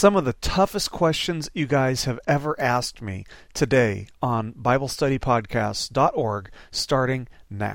some of the toughest questions you guys have ever asked me today on BibleStudyPodcasts.org starting now.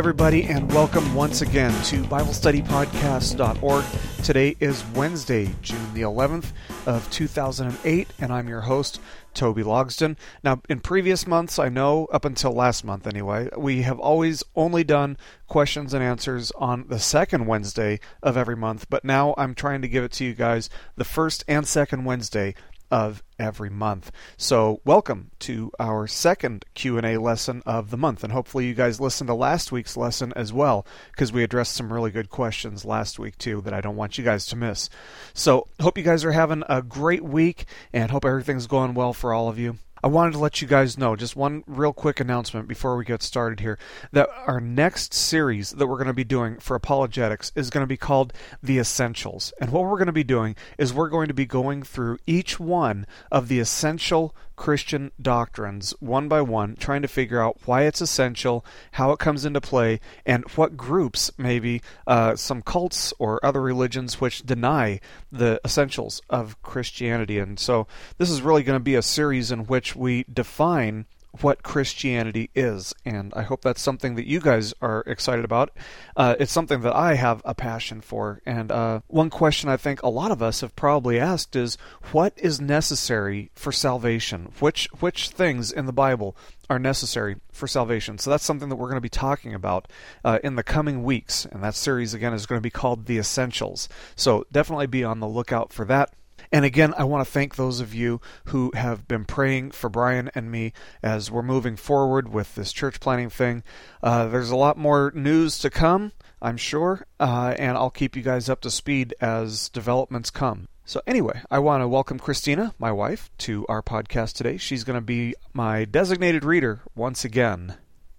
Everybody, and welcome once again to BibleStudyPodcast.org. Today is Wednesday, June the 11th of 2008, and I'm your host, Toby Logsden. Now, in previous months, I know up until last month anyway, we have always only done questions and answers on the second Wednesday of every month, but now I'm trying to give it to you guys the first and second Wednesday of every month. So, welcome to our second Q&A lesson of the month and hopefully you guys listened to last week's lesson as well because we addressed some really good questions last week too that I don't want you guys to miss. So, hope you guys are having a great week and hope everything's going well for all of you. I wanted to let you guys know just one real quick announcement before we get started here that our next series that we're going to be doing for apologetics is going to be called The Essentials. And what we're going to be doing is we're going to be going through each one of the essential Christian doctrines one by one, trying to figure out why it's essential, how it comes into play, and what groups, maybe uh, some cults or other religions, which deny the essentials of Christianity. And so this is really going to be a series in which we define what Christianity is. And I hope that's something that you guys are excited about. Uh, it's something that I have a passion for. And uh, one question I think a lot of us have probably asked is what is necessary for salvation? Which, which things in the Bible are necessary for salvation? So that's something that we're going to be talking about uh, in the coming weeks. And that series, again, is going to be called The Essentials. So definitely be on the lookout for that. And again, I want to thank those of you who have been praying for Brian and me as we're moving forward with this church planning thing. Uh, there's a lot more news to come, I'm sure, uh, and I'll keep you guys up to speed as developments come. So, anyway, I want to welcome Christina, my wife, to our podcast today. She's going to be my designated reader once again.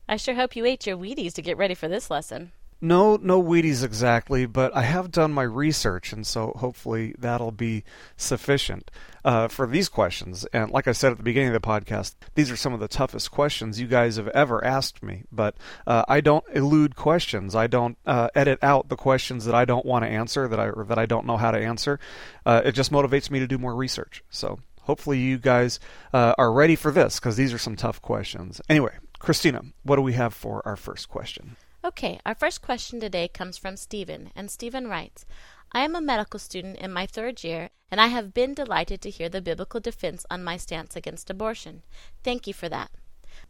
I sure hope you ate your Wheaties to get ready for this lesson. No, no Wheaties exactly, but I have done my research, and so hopefully that'll be sufficient uh, for these questions. And like I said at the beginning of the podcast, these are some of the toughest questions you guys have ever asked me. But uh, I don't elude questions. I don't uh, edit out the questions that I don't want to answer, that I or that I don't know how to answer. Uh, it just motivates me to do more research. So hopefully you guys uh, are ready for this because these are some tough questions. Anyway, Christina, what do we have for our first question? Okay, our first question today comes from Stephen, and Stephen writes I am a medical student in my third year, and I have been delighted to hear the biblical defense on my stance against abortion. Thank you for that.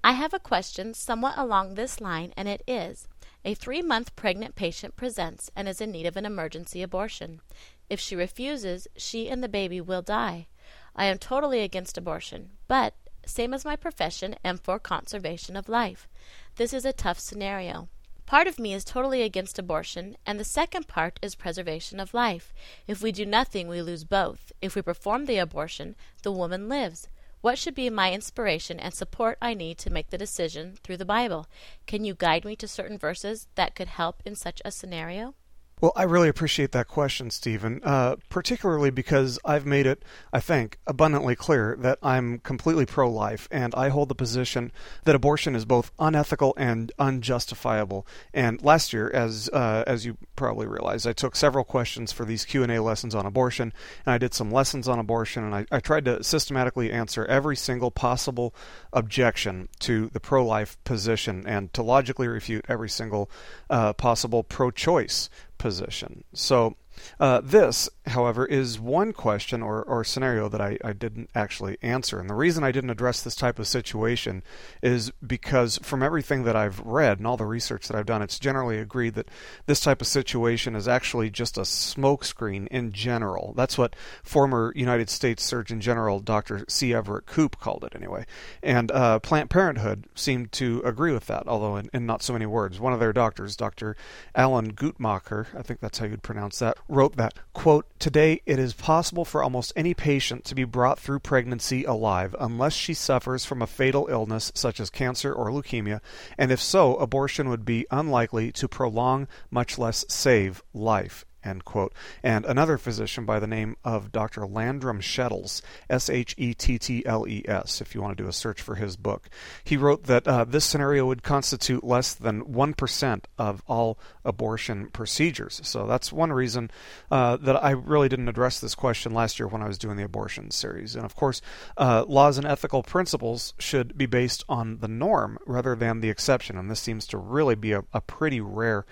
I have a question somewhat along this line, and it is A three month pregnant patient presents and is in need of an emergency abortion. If she refuses, she and the baby will die. I am totally against abortion, but, same as my profession, am for conservation of life. This is a tough scenario. Part of me is totally against abortion, and the second part is preservation of life. If we do nothing, we lose both. If we perform the abortion, the woman lives. What should be my inspiration and support I need to make the decision through the Bible? Can you guide me to certain verses that could help in such a scenario? Well, I really appreciate that question, Stephen, uh, particularly because I've made it, I think, abundantly clear that I'm completely pro life, and I hold the position that abortion is both unethical and unjustifiable. And last year, as, uh, as you probably realize, I took several questions for these Q&A lessons on abortion, and I did some lessons on abortion, and I, I tried to systematically answer every single possible objection to the pro life position and to logically refute every single uh, possible pro choice position. So uh, this, however, is one question or, or scenario that I, I didn't actually answer. And the reason I didn't address this type of situation is because from everything that I've read and all the research that I've done, it's generally agreed that this type of situation is actually just a smokescreen in general. That's what former United States Surgeon General Dr. C. Everett Koop called it, anyway. And uh, Planned Parenthood seemed to agree with that, although in, in not so many words. One of their doctors, Dr. Alan Guttmacher, I think that's how you'd pronounce that, wrote that, quote, Today it is possible for almost any patient to be brought through pregnancy alive unless she suffers from a fatal illness such as cancer or leukemia, and if so, abortion would be unlikely to prolong, much less save, life. End quote. And another physician by the name of Dr. Landrum Shettles, S H E T T L E S, if you want to do a search for his book, he wrote that uh, this scenario would constitute less than 1% of all abortion procedures. So that's one reason uh, that I really didn't address this question last year when I was doing the abortion series. And of course, uh, laws and ethical principles should be based on the norm rather than the exception. And this seems to really be a, a pretty rare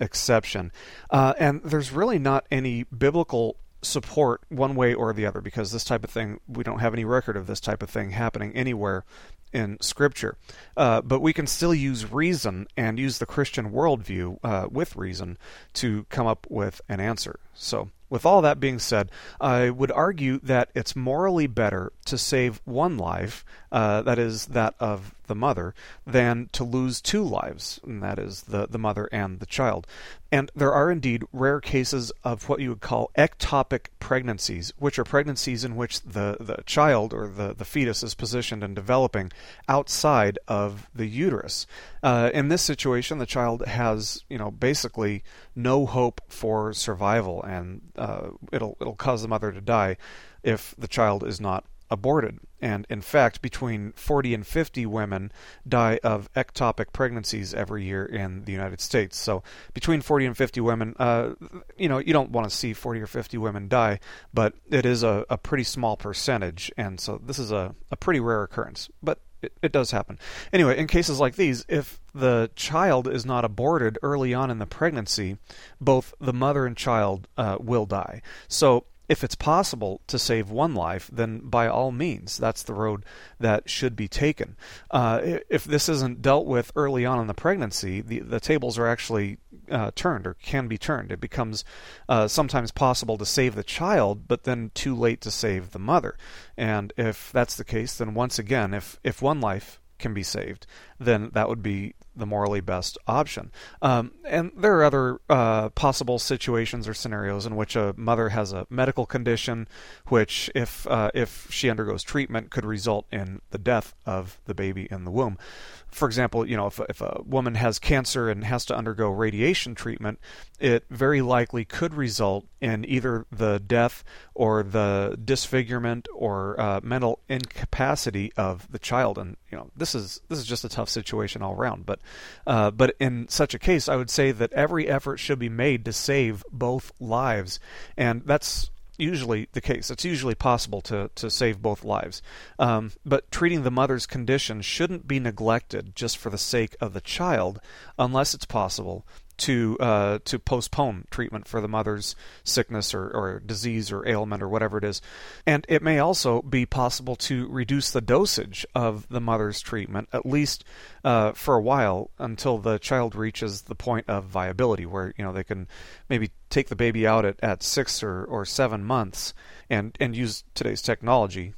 exception. Uh, and there's really not any biblical support one way or the other because this type of thing, we don't have any record of this type of thing happening anywhere in Scripture. Uh, but we can still use reason and use the Christian worldview uh, with reason to come up with an answer. So, with all that being said, I would argue that it's morally better to save one life, uh, that is, that of the mother, than to lose two lives, and that is the, the mother and the child. And there are indeed rare cases of what you would call ectopic pregnancies, which are pregnancies in which the, the child or the, the fetus is positioned and developing outside of the uterus. Uh, in this situation, the child has, you know, basically no hope for survival, and uh, it'll it'll cause the mother to die if the child is not aborted. And in fact, between 40 and 50 women die of ectopic pregnancies every year in the United States. So between 40 and 50 women, uh, you know, you don't want to see 40 or 50 women die, but it is a, a pretty small percentage. And so this is a, a pretty rare occurrence. But it, it does happen. Anyway, in cases like these, if the child is not aborted early on in the pregnancy, both the mother and child uh, will die. So if it's possible to save one life, then by all means, that's the road that should be taken. Uh, if this isn't dealt with early on in the pregnancy, the, the tables are actually uh, turned or can be turned. It becomes uh, sometimes possible to save the child, but then too late to save the mother. And if that's the case, then once again, if, if one life can be saved, then that would be the morally best option. Um, and there are other uh, possible situations or scenarios in which a mother has a medical condition, which, if uh, if she undergoes treatment, could result in the death of the baby in the womb for example, you know, if, if a woman has cancer and has to undergo radiation treatment, it very likely could result in either the death or the disfigurement or uh, mental incapacity of the child. And you know, this is this is just a tough situation all around. But uh, but in such a case, I would say that every effort should be made to save both lives, and that's usually the case. It's usually possible to, to save both lives. Um, but treating the mother's condition shouldn't be neglected just for the sake of the child unless it's possible to uh, to postpone treatment for the mother's sickness or, or disease or ailment or whatever it is. And it may also be possible to reduce the dosage of the mother's treatment, at least uh, for a while, until the child reaches the point of viability, where you know they can maybe take the baby out at, at six or, or seven months and, and use today's technology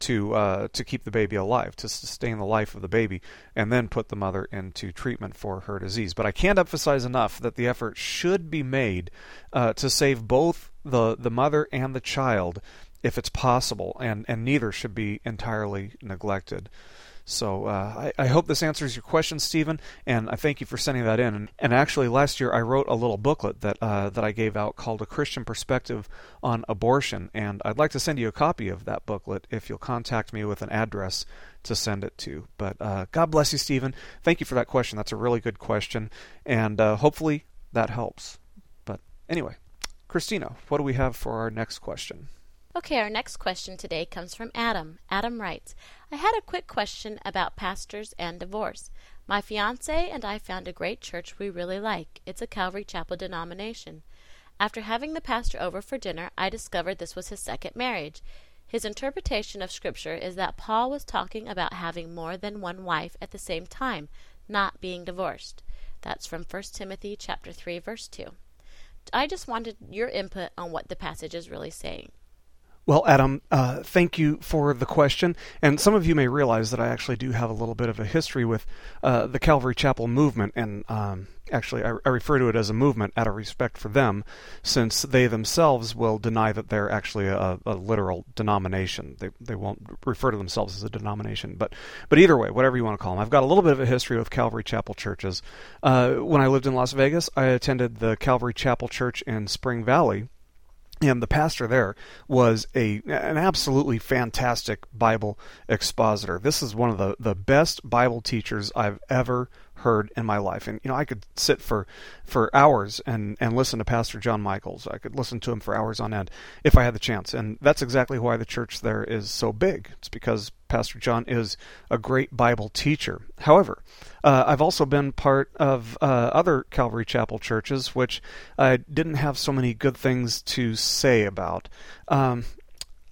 to uh, to keep the baby alive, to sustain the life of the baby, and then put the mother into treatment for her disease. But I can't emphasize enough that the effort should be made uh, to save both the the mother and the child, if it's possible, and and neither should be entirely neglected. So uh, I, I, hope this answers your question, Stephen, and I thank you for sending that in. And, and actually, last year I wrote a little booklet that uh, that I gave out called "A Christian Perspective on Abortion," and I'd like to send you a copy of that booklet if you'll contact me with an address to send it to. But uh, God bless you, Stephen. Thank you for that question. That's a really good question, and uh, hopefully that helps. But anyway, Christina, what do we have for our next question? Okay, our next question today comes from Adam. Adam writes, I had a quick question about pastors and divorce. My fiance and I found a great church we really like. It's a Calvary Chapel denomination. After having the pastor over for dinner, I discovered this was his second marriage. His interpretation of Scripture is that Paul was talking about having more than one wife at the same time, not being divorced. That's from 1 Timothy chapter 3 verse 2. I just wanted your input on what the passage is really saying. Well, Adam, uh, thank you for the question. And some of you may realize that I actually do have a little bit of a history with uh, the Calvary Chapel movement. And um, actually, I, I, refer to it as a movement out of respect for them, since they themselves will deny that they're actually a, a literal denomination. They, they won't refer to themselves as a denomination. But, but either way, whatever you want to call them, I've got a little bit of a history with Calvary Chapel churches. Uh, when I lived in Las Vegas, I attended the Calvary Chapel Church in Spring Valley and the pastor there was a an absolutely fantastic Bible expositor. This is one of the, the best Bible teachers I've ever heard in my life. And you know, I could sit for for hours and and listen to Pastor John Michaels. I could listen to him for hours on end if I had the chance. And that's exactly why the church there is so big. It's because Pastor John is a great Bible teacher. However, uh, I've also been part of uh, other Calvary Chapel churches which I didn't have so many good things to say about. Um,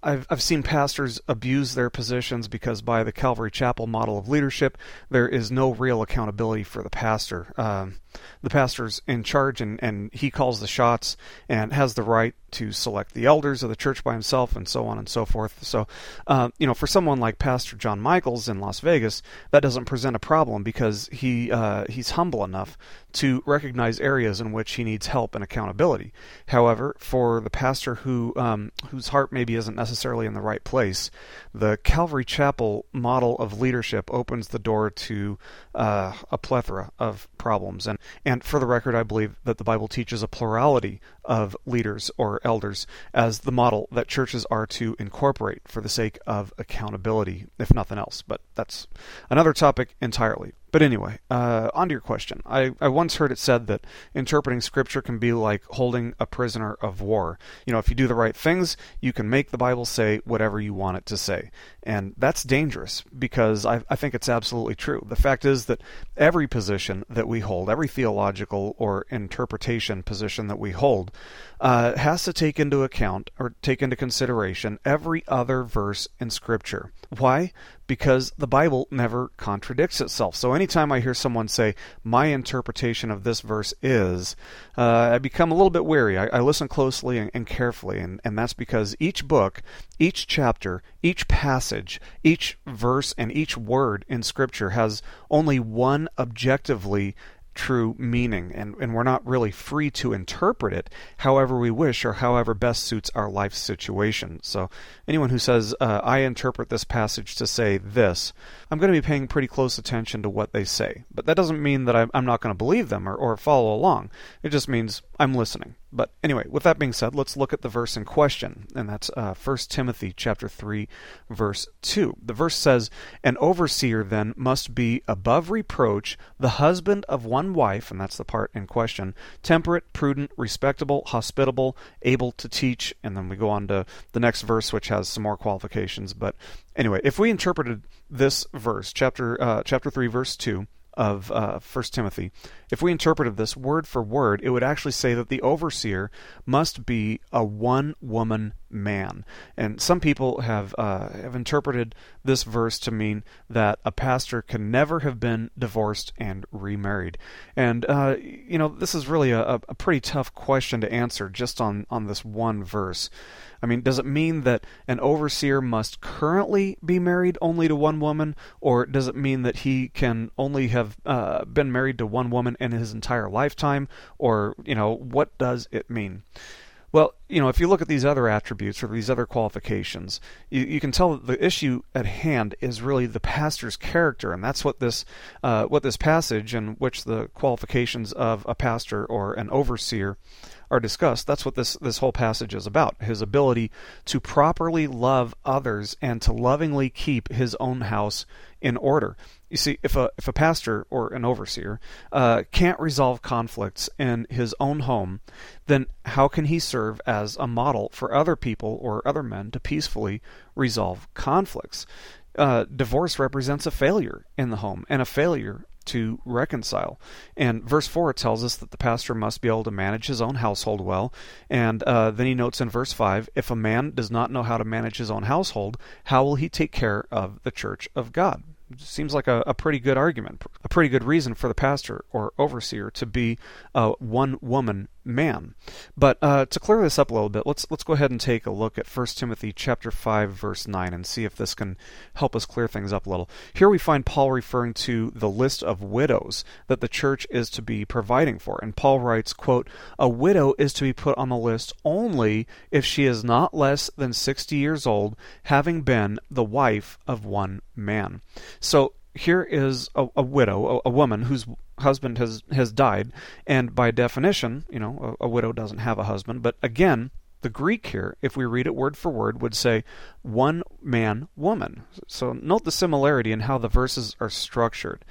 I've I've seen pastors abuse their positions because by the Calvary Chapel model of leadership, there is no real accountability for the pastor. Um, the pastor's in charge and, and he calls the shots and has the right to select the elders of the church by himself and so on and so forth. So, uh, you know, for someone like Pastor John Michaels in Las Vegas, that doesn't present a problem because he uh, he's humble enough to recognize areas in which he needs help and accountability. However, for the pastor who um, whose heart maybe isn't necessarily in the right place, the Calvary Chapel model of leadership opens the door to uh, a plethora of problems. And and for the record, I believe that the Bible teaches a plurality of leaders or elders as the model that churches are to incorporate for the sake of accountability, if nothing else. But that's another topic entirely. But anyway, uh, on to your question. I, I once heard it said that interpreting scripture can be like holding a prisoner of war. You know, if you do the right things, you can make the Bible say whatever you want it to say. And that's dangerous because I, I think it's absolutely true. The fact is that every position that we hold, every theological or interpretation position that we hold, uh, has to take into account or take into consideration every other verse in Scripture. Why? Because the Bible never contradicts itself. So anytime I hear someone say, my interpretation of this verse is, uh, I become a little bit wary. I, I listen closely and, and carefully, and, and that's because each book, each chapter, each passage, each verse, and each word in Scripture has only one objectively true meaning, and, and we're not really free to interpret it however we wish or however best suits our life situation. So, anyone who says, uh, I interpret this passage to say this, I'm going to be paying pretty close attention to what they say. But that doesn't mean that I'm, I'm not going to believe them or, or follow along. It just means I'm listening. But anyway, with that being said, let's look at the verse in question, and that's uh, 1 Timothy chapter 3, verse 2. The verse says, An overseer then must be above reproach, the husband of one wife, and that's the part in question, temperate, prudent, respectable, hospitable, able to teach, and then we go on to the next verse, which has some more qualifications. But anyway, if we interpreted this verse, chapter uh, chapter 3, verse 2, of uh, 1 Timothy, if we interpreted this word for word, it would actually say that the overseer must be a one woman man. And some people have uh, have interpreted this verse to mean that a pastor can never have been divorced and remarried. And uh, you know, this is really a, a pretty tough question to answer just on on this one verse. I mean, does it mean that an overseer must currently be married only to one woman, or does it mean that he can only have uh, been married to one woman in his entire lifetime, or you know, what does it mean? Well, you know, if you look at these other attributes or these other qualifications, you, you can tell that the issue at hand is really the pastor's character, and that's what this uh, what this passage in which the qualifications of a pastor or an overseer are discussed. That's what this, this whole passage is about his ability to properly love others and to lovingly keep his own house in order. You see, if a, if a pastor or an overseer uh, can't resolve conflicts in his own home, then how can he serve as a model for other people or other men to peacefully resolve conflicts? Uh, divorce represents a failure in the home and a failure to reconcile. And verse 4 tells us that the pastor must be able to manage his own household well. And uh, then he notes in verse 5 if a man does not know how to manage his own household, how will he take care of the church of God? Seems like a, a pretty good argument, a pretty good reason for the pastor or overseer to be a one woman man. But uh, to clear this up a little bit, let's let's go ahead and take a look at 1 Timothy chapter 5 verse 9 and see if this can help us clear things up a little. Here we find Paul referring to the list of widows that the church is to be providing for. And Paul writes, quote, "A widow is to be put on the list only if she is not less than 60 years old, having been the wife of one man." So here is a, a widow, a, a, woman whose husband has has died, and by definition, you know, a, a widow doesn't have a husband. But again, the Greek here, if we read it word for word, would say one man, woman. So note the similarity in how the verses are structured.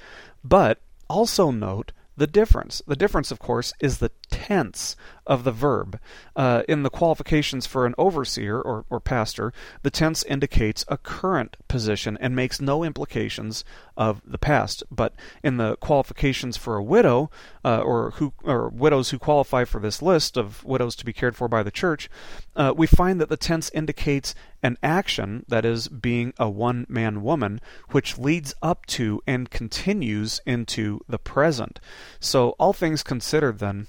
But also note the difference. The difference, of course, is the tense of the verb. Uh, in the qualifications for an overseer or, or pastor, the tense indicates a current position and makes no implications of the past. But in the qualifications for a widow, uh, or who or widows who qualify for this list of widows to be cared for by the church, uh, we find that the tense indicates an action that is being a one-man woman, which leads up to and continues into the present. So all things considered, then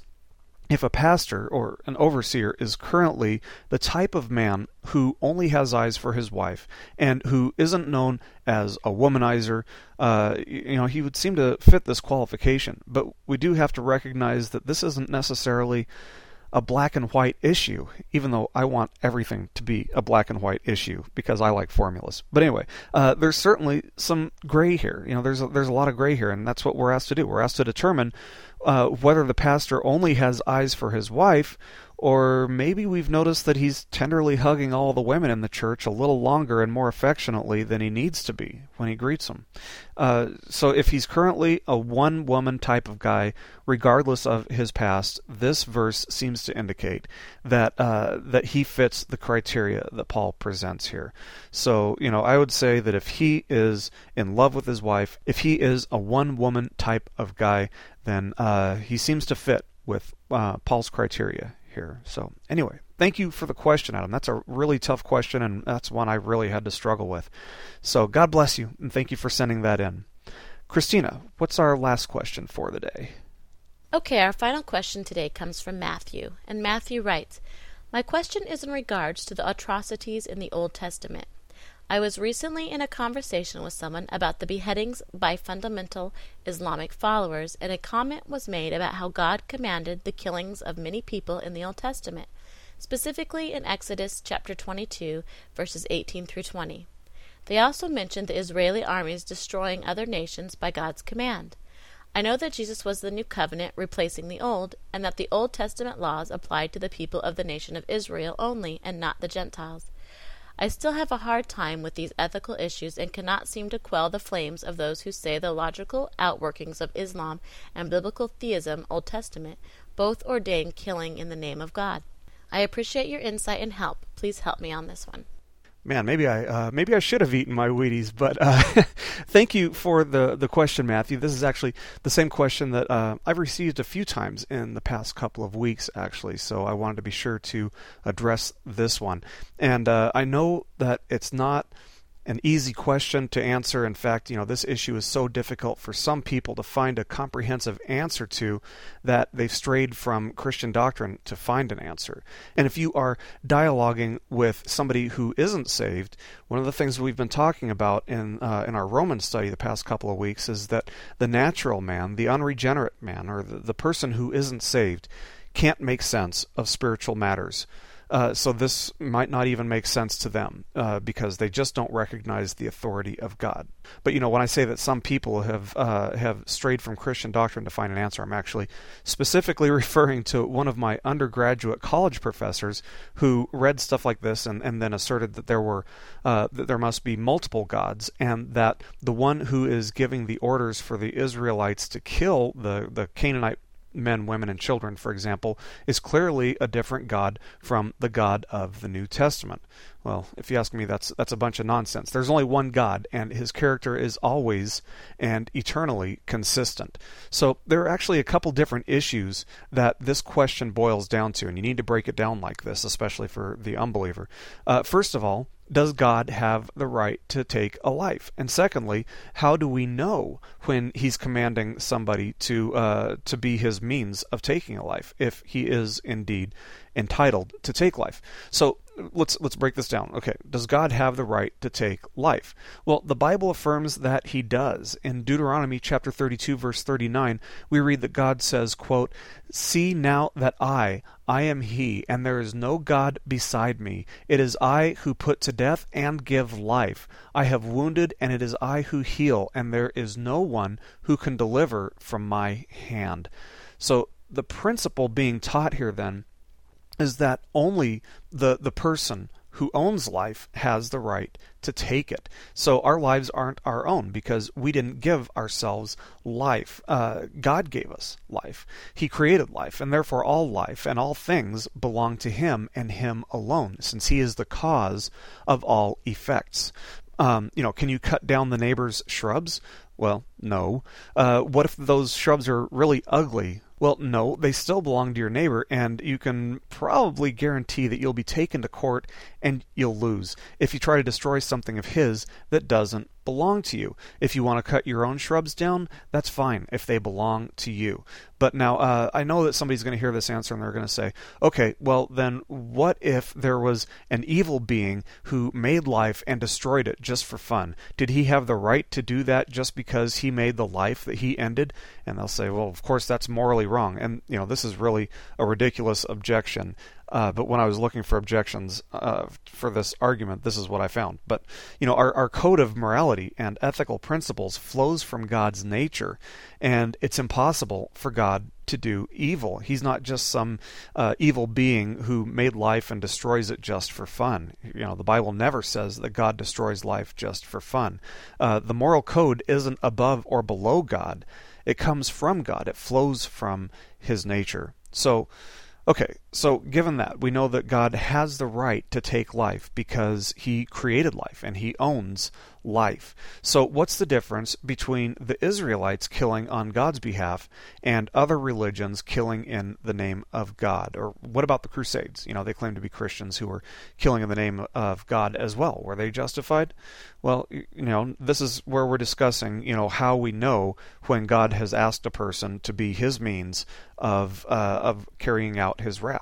if a pastor or an overseer is currently the type of man who only has eyes for his wife and who isn't known as a womanizer, uh, you know, he would seem to fit this qualification. But we do have to recognize that this isn't necessarily a black and white issue, even though I want everything to be a black and white issue because I like formulas. But anyway, uh, there's certainly some gray here. You know, there's a, there's a lot of gray here, and that's what we're asked to do. We're asked to determine uh, whether the pastor only has eyes for his wife or maybe we've noticed that he's tenderly hugging all the women in the church a little longer and more affectionately than he needs to be when he greets them. Uh, so if he's currently a one woman type of guy, regardless of his past, this verse seems to indicate that uh, that he fits the criteria that Paul presents here. So you know, I would say that if he is in love with his wife, if he is a one woman type of guy, then uh, he seems to fit with uh, Paul's criteria here. So, anyway, thank you for the question, Adam. That's a really tough question, and that's one I really had to struggle with. So, God bless you, and thank you for sending that in. Christina, what's our last question for the day? Okay, our final question today comes from Matthew, and Matthew writes My question is in regards to the atrocities in the Old Testament. I was recently in a conversation with someone about the beheadings by fundamental Islamic followers, and a comment was made about how God commanded the killings of many people in the Old Testament, specifically in Exodus chapter 22, verses 18 through 20. They also mentioned the Israeli armies destroying other nations by God's command. I know that Jesus was the new covenant replacing the old, and that the Old Testament laws applied to the people of the nation of Israel only and not the Gentiles. I still have a hard time with these ethical issues and cannot seem to quell the flames of those who say the logical outworkings of Islam and biblical theism, Old Testament, both ordain killing in the name of God. I appreciate your insight and help. Please help me on this one man, maybe I uh, maybe I should have eaten my Wheaties. But uh, thank you for the the question, Matthew. This is actually the same question that uh, I've received a few times in the past couple of weeks, actually. So I wanted to be sure to address this one. And uh, I know that it's not an easy question to answer. In fact, you know, this issue is so difficult for some people to find a comprehensive answer to that they've strayed from Christian doctrine to find an answer. And if you are dialoguing with somebody who isn't saved, one of the things we've been talking about in uh, in our Roman study the past couple of weeks is that the natural man, the unregenerate man, or the, the person who isn't saved, can't make sense of spiritual matters. Uh, so this might not even make sense to them uh, because they just don't recognize the authority of God. But you know, when I say that some people have uh, have strayed from Christian doctrine to find an answer, I'm actually specifically referring to one of my undergraduate college professors who read stuff like this and, and then asserted that there were uh, that there must be multiple gods and that the one who is giving the orders for the Israelites to kill the the Canaanite men, women, and children, for example, is clearly a different God from the God of the New Testament. Well, if you ask me, that's that's a bunch of nonsense. There's only one God, and His character is always and eternally consistent. So there are actually a couple different issues that this question boils down to, and you need to break it down like this, especially for the unbeliever. Uh, first of all, does God have the right to take a life? And secondly, how do we know when He's commanding somebody to uh, to be His means of taking a life, if He is indeed entitled to take life? So let's let's break this down. Okay, does God have the right to take life? Well, the Bible affirms that he does. In Deuteronomy chapter 32 verse 39, we read that God says, quote, "See now that I, I am he, and there is no god beside me. It is I who put to death and give life. I have wounded, and it is I who heal, and there is no one who can deliver from my hand." So the principle being taught here then is that only the, the person who owns life has the right to take it. So our lives aren't our own because we didn't give ourselves life. Uh, God gave us life. He created life, and therefore all life and all things belong to Him and Him alone, since He is the cause of all effects. Um, you know, can you cut down the neighbor's shrubs? Well, no. Uh, what if those shrubs are really ugly? Well, no, they still belong to your neighbor, and you can probably guarantee that you'll be taken to court and you'll lose if you try to destroy something of his that doesn't belong to you. If you want to cut your own shrubs down, that's fine if they belong to you. But now, uh, I know that somebody's going to hear this answer and they're going to say, okay, well, then what if there was an evil being who made life and destroyed it just for fun? Did he have the right to do that just because he made the life that he ended? And they'll say, well, of course, that's morally wrong. And, you know, this is really a ridiculous objection. Uh, but when I was looking for objections uh, for this argument, this is what I found. But you know, our our code of morality and ethical principles flows from God's nature, and it's impossible for God to do evil. He's not just some uh, evil being who made life and destroys it just for fun. You know, the Bible never says that God destroys life just for fun. Uh, the moral code isn't above or below God. It comes from God. It flows from His nature. So Okay, so given that, we know that God has the right to take life because he created life and he owns life. So, what's the difference between the Israelites killing on God's behalf and other religions killing in the name of God? Or what about the Crusades? You know, they claim to be Christians who were killing in the name of God as well. Were they justified? Well, you know, this is where we're discussing, you know, how we know when God has asked a person to be his means of uh, of carrying out his wrath.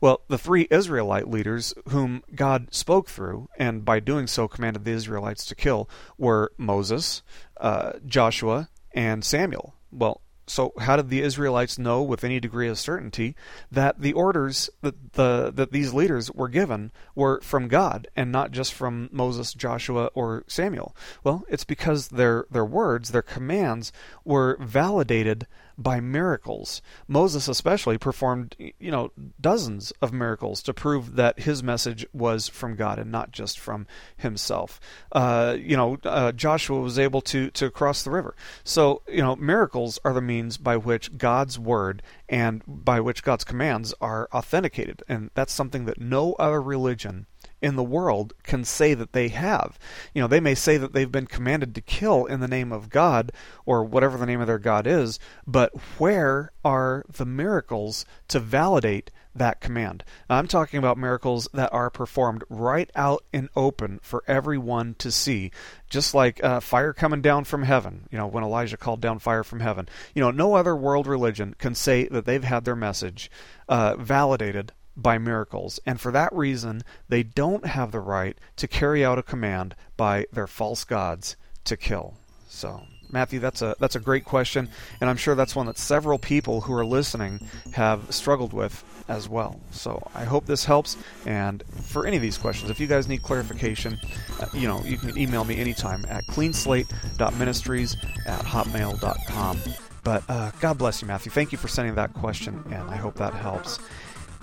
Well, the three Israelite leaders whom God spoke through, and by doing so commanded the Israelites to kill, were Moses, uh, Joshua, and Samuel. Well, so how did the Israelites know with any degree of certainty that the orders that the that these leaders were given were from God and not just from Moses, Joshua, or Samuel? Well, it's because their their words, their commands were validated by miracles. Moses especially performed, you know, dozens of miracles to prove that his message was from God and not just from himself. Uh, you know, uh, Joshua was able to to cross the river. So, you know, miracles are the means by which God's word and by which God's commands are authenticated, and that's something that no other religion in the world can say that they have. You know, they may say that they've been commanded to kill in the name of God or whatever the name of their God is, but where are the miracles to validate that command? I'm talking about miracles that are performed right out in open for everyone to see, just like uh, fire coming down from heaven, you know, when Elijah called down fire from heaven. You know, no other world religion can say that they've had their message uh, validated by miracles, and for that reason they don't have the right to carry out a command by their false gods to kill. So, Matthew, that's a that's a great question, and I'm sure that's one that several people who are listening have struggled with as well. So I hope this helps. And for any of these questions, if you guys need clarification, uh, you know you can email me anytime at cleanslate.ministries at hotmail.com. But uh, God bless you, Matthew. Thank you for sending that question, and I hope that helps.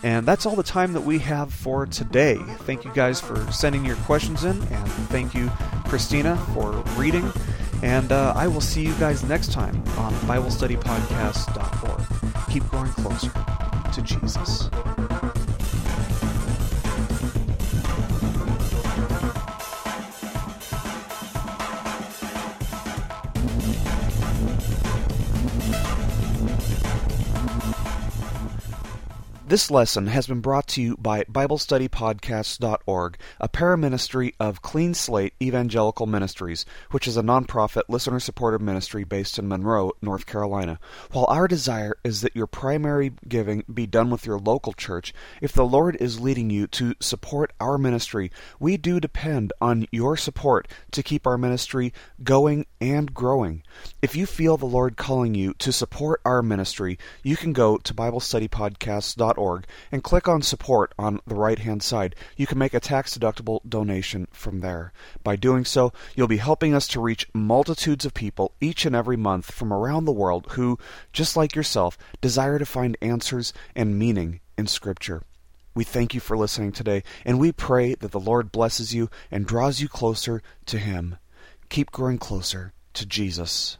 And that's all the time that we have for today. Thank you guys for sending your questions in, and thank you, Christina, for reading. And uh, I will see you guys next time on BibleStudyPodcast.org. Keep growing closer to Jesus. This lesson has been brought to you by BibleStudyPodcasts.org, a paraministry of Clean Slate Evangelical Ministries, which is a nonprofit, listener supported ministry based in Monroe, North Carolina. While our desire is that your primary giving be done with your local church, if the Lord is leading you to support our ministry, we do depend on your support to keep our ministry going and growing. If you feel the Lord calling you to support our ministry, you can go to BibleStudyPodcasts.org and click on support on the right hand side. You can make a tax deductible donation from there. By doing so, you'll be helping us to reach multitudes of people each and every month from around the world who, just like yourself, desire to find answers and meaning in Scripture. We thank you for listening today, and we pray that the Lord blesses you and draws you closer to Him. Keep growing closer to Jesus.